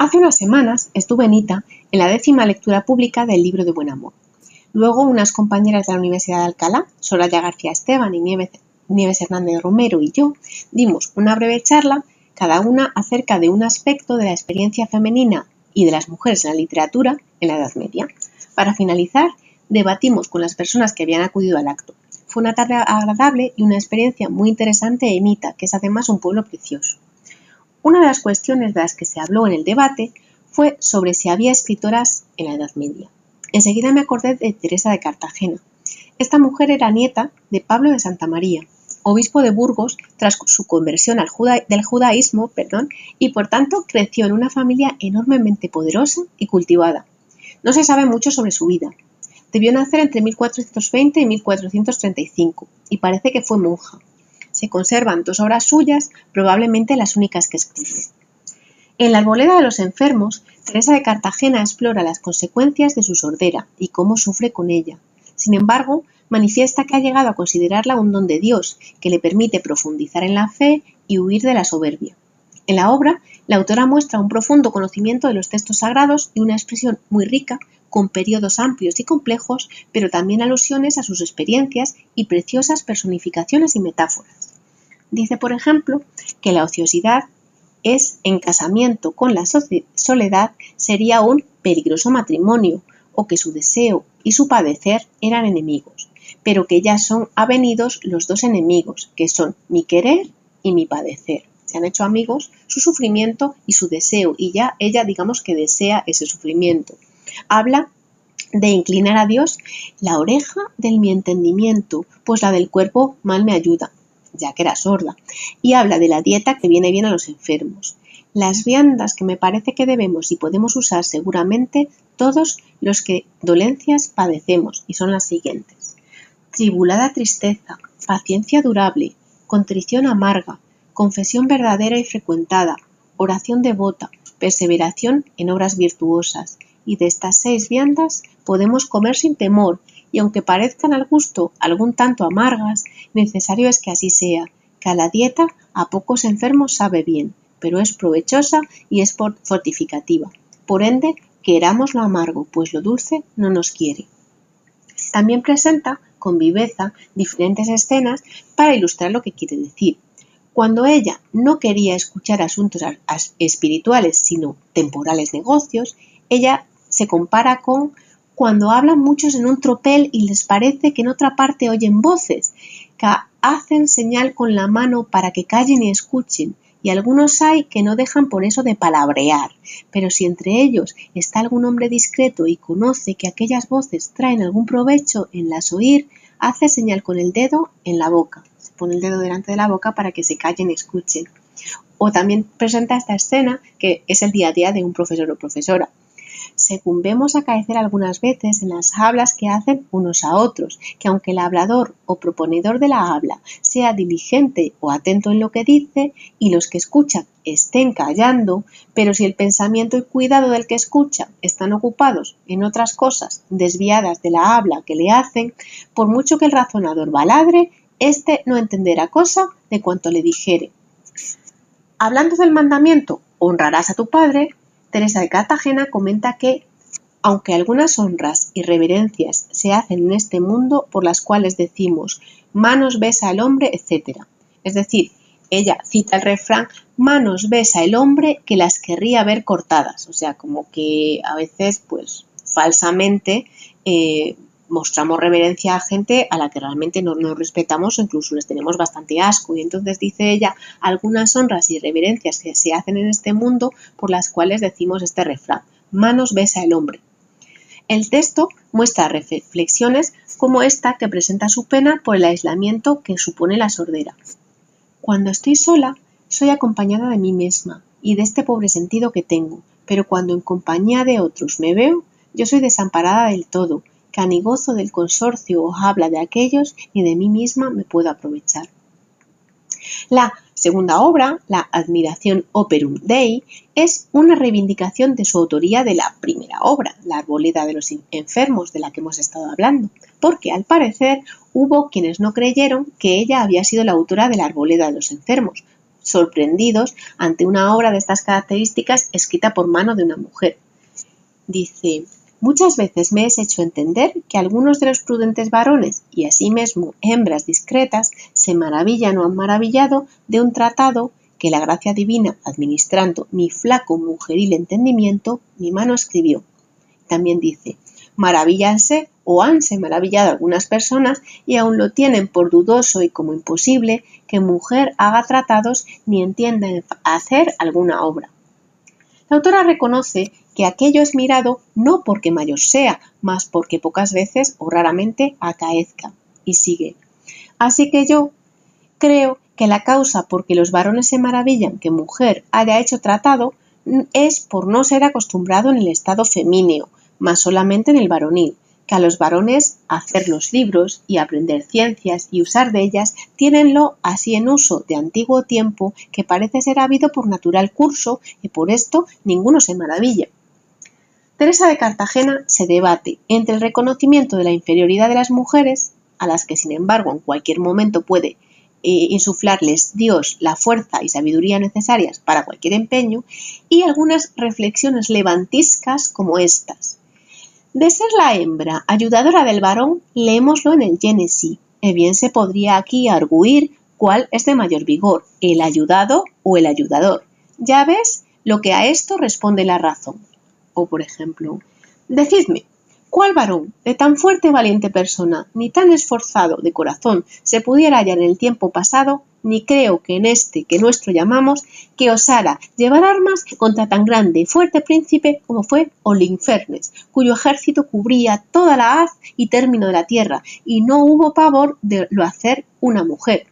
Hace unas semanas estuve en ITA en la décima lectura pública del libro de Buen Amor. Luego unas compañeras de la Universidad de Alcalá, Soraya García Esteban y Nieves, Hernández Romero y yo, dimos una breve charla, cada una acerca de un aspecto de la experiencia femenina y de las mujeres en la literatura en la Edad Media. Para finalizar, debatimos con las personas que habían acudido al acto. Fue una tarde agradable y una experiencia muy interesante en Ita, que es además un pueblo precioso. Una de las cuestiones de las que se habló en el debate fue sobre si había escritoras en la Edad Media. Enseguida me acordé de Teresa de Cartagena. Esta mujer era nieta de Pablo de Santa María, obispo de Burgos tras su conversión al del judaísmo y por tanto creció en una familia enormemente poderosa y cultivada. No se sabe mucho sobre su vida. Debió nacer entre 1420 y 1435 y parece que fue monja se conservan dos obras suyas, probablemente las únicas que escribe. En la Arboleda de los Enfermos, Teresa de Cartagena explora las consecuencias de su sordera y cómo sufre con ella. Sin embargo, manifiesta que ha llegado a considerarla un don de Dios que le permite profundizar en la fe y huir de la soberbia. En la obra, la autora muestra un profundo conocimiento de los textos sagrados y una expresión muy rica con periodos amplios y complejos, pero también alusiones a sus experiencias y preciosas personificaciones y metáforas. Dice, por ejemplo, que la ociosidad es en casamiento con la soledad sería un peligroso matrimonio, o que su deseo y su padecer eran enemigos, pero que ya son avenidos los dos enemigos, que son mi querer y mi padecer. Se han hecho amigos su sufrimiento y su deseo, y ya ella digamos que desea ese sufrimiento. Habla de inclinar a Dios la oreja de mi entendimiento, pues la del cuerpo mal me ayuda, ya que era sorda, y habla de la dieta que viene bien a los enfermos. Las viandas que me parece que debemos y podemos usar seguramente todos los que dolencias padecemos, y son las siguientes. Tribulada tristeza, paciencia durable, contrición amarga, confesión verdadera y frecuentada, oración devota, perseveración en obras virtuosas, y de estas seis viandas podemos comer sin temor, y aunque parezcan al gusto algún tanto amargas, necesario es que así sea, que a la dieta a pocos enfermos sabe bien, pero es provechosa y es fortificativa. Por ende, queramos lo amargo, pues lo dulce no nos quiere. También presenta con viveza diferentes escenas para ilustrar lo que quiere decir. Cuando ella no quería escuchar asuntos espirituales, sino temporales negocios, ella se compara con cuando hablan muchos en un tropel y les parece que en otra parte oyen voces, que hacen señal con la mano para que callen y escuchen, y algunos hay que no dejan por eso de palabrear. Pero si entre ellos está algún hombre discreto y conoce que aquellas voces traen algún provecho en las oír, hace señal con el dedo en la boca. Se pone el dedo delante de la boca para que se callen y escuchen. O también presenta esta escena que es el día a día de un profesor o profesora según vemos acaecer algunas veces en las hablas que hacen unos a otros, que aunque el hablador o proponedor de la habla sea diligente o atento en lo que dice, y los que escuchan estén callando, pero si el pensamiento y cuidado del que escucha están ocupados en otras cosas desviadas de la habla que le hacen, por mucho que el razonador baladre, éste no entenderá cosa de cuanto le dijere. Hablando del mandamiento, honrarás a tu padre, Teresa de Cartagena comenta que, aunque algunas honras y reverencias se hacen en este mundo por las cuales decimos manos besa el hombre, etc. Es decir, ella cita el refrán manos besa el hombre que las querría ver cortadas. O sea, como que a veces, pues, falsamente eh, mostramos reverencia a gente a la que realmente no nos respetamos o incluso les tenemos bastante asco. Y entonces dice ella algunas honras y reverencias que se hacen en este mundo por las cuales decimos este refrán, manos besa el hombre. El texto muestra reflexiones como esta que presenta su pena por el aislamiento que supone la sordera. Cuando estoy sola, soy acompañada de mí misma y de este pobre sentido que tengo, pero cuando en compañía de otros me veo, yo soy desamparada del todo, que del consorcio os habla de aquellos, ni de mí misma me puedo aprovechar. La segunda obra, la Admiración Operum Dei, es una reivindicación de su autoría de la primera obra, la Arboleda de los Enfermos, de la que hemos estado hablando, porque al parecer hubo quienes no creyeron que ella había sido la autora de la Arboleda de los Enfermos, sorprendidos ante una obra de estas características escrita por mano de una mujer. Dice, Muchas veces me es hecho entender que algunos de los prudentes varones y asimismo hembras discretas se maravillan o han maravillado de un tratado que la gracia divina, administrando mi flaco mujeril entendimiento, mi mano escribió. También dice, maravillanse o hanse maravillado algunas personas y aún lo tienen por dudoso y como imposible que mujer haga tratados ni entienda hacer alguna obra. La autora reconoce que aquello es mirado no porque mayor sea, mas porque pocas veces o raramente acaezca. Y sigue. Así que yo creo que la causa por que los varones se maravillan que mujer haya hecho tratado es por no ser acostumbrado en el estado femíneo, mas solamente en el varonil, que a los varones hacer los libros y aprender ciencias y usar de ellas tienenlo así en uso de antiguo tiempo que parece ser habido por natural curso y por esto ninguno se maravilla. Teresa de Cartagena se debate entre el reconocimiento de la inferioridad de las mujeres, a las que sin embargo en cualquier momento puede eh, insuflarles Dios la fuerza y sabiduría necesarias para cualquier empeño, y algunas reflexiones levantiscas como estas. De ser la hembra ayudadora del varón, leémoslo en el Génesis, y bien se podría aquí arguir cuál es de mayor vigor, el ayudado o el ayudador. Ya ves lo que a esto responde la razón. O por ejemplo, decidme, ¿cuál varón de tan fuerte y valiente persona, ni tan esforzado de corazón, se pudiera hallar en el tiempo pasado ni creo que en este que nuestro llamamos, que osara llevar armas contra tan grande y fuerte príncipe como fue Olinfernes, cuyo ejército cubría toda la haz y término de la tierra, y no hubo pavor de lo hacer una mujer.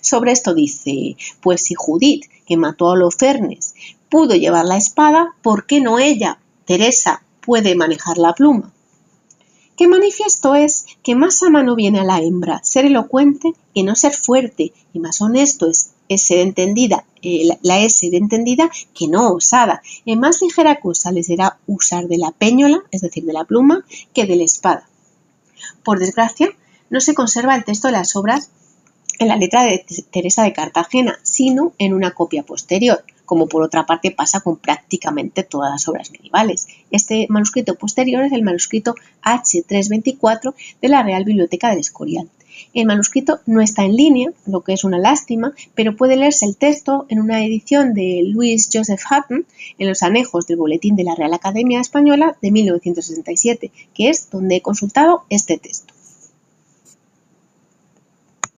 Sobre esto dice, pues si Judith, que mató a Holofernes, pudo llevar la espada, ¿por qué no ella, Teresa, puede manejar la pluma? que manifiesto es que más a mano viene a la hembra ser elocuente que no ser fuerte, y más honesto es, ser entendida, eh, la, es ser entendida que no osada, y más ligera cosa le será usar de la peñola, es decir, de la pluma, que de la espada. Por desgracia, no se conserva el texto de las obras en la letra de Teresa de Cartagena, sino en una copia posterior, como por otra parte pasa con prácticamente todas las obras medievales. Este manuscrito posterior es el manuscrito H324 de la Real Biblioteca del Escorial. El manuscrito no está en línea, lo que es una lástima, pero puede leerse el texto en una edición de Louis Joseph Hutton en los anejos del Boletín de la Real Academia Española de 1967, que es donde he consultado este texto.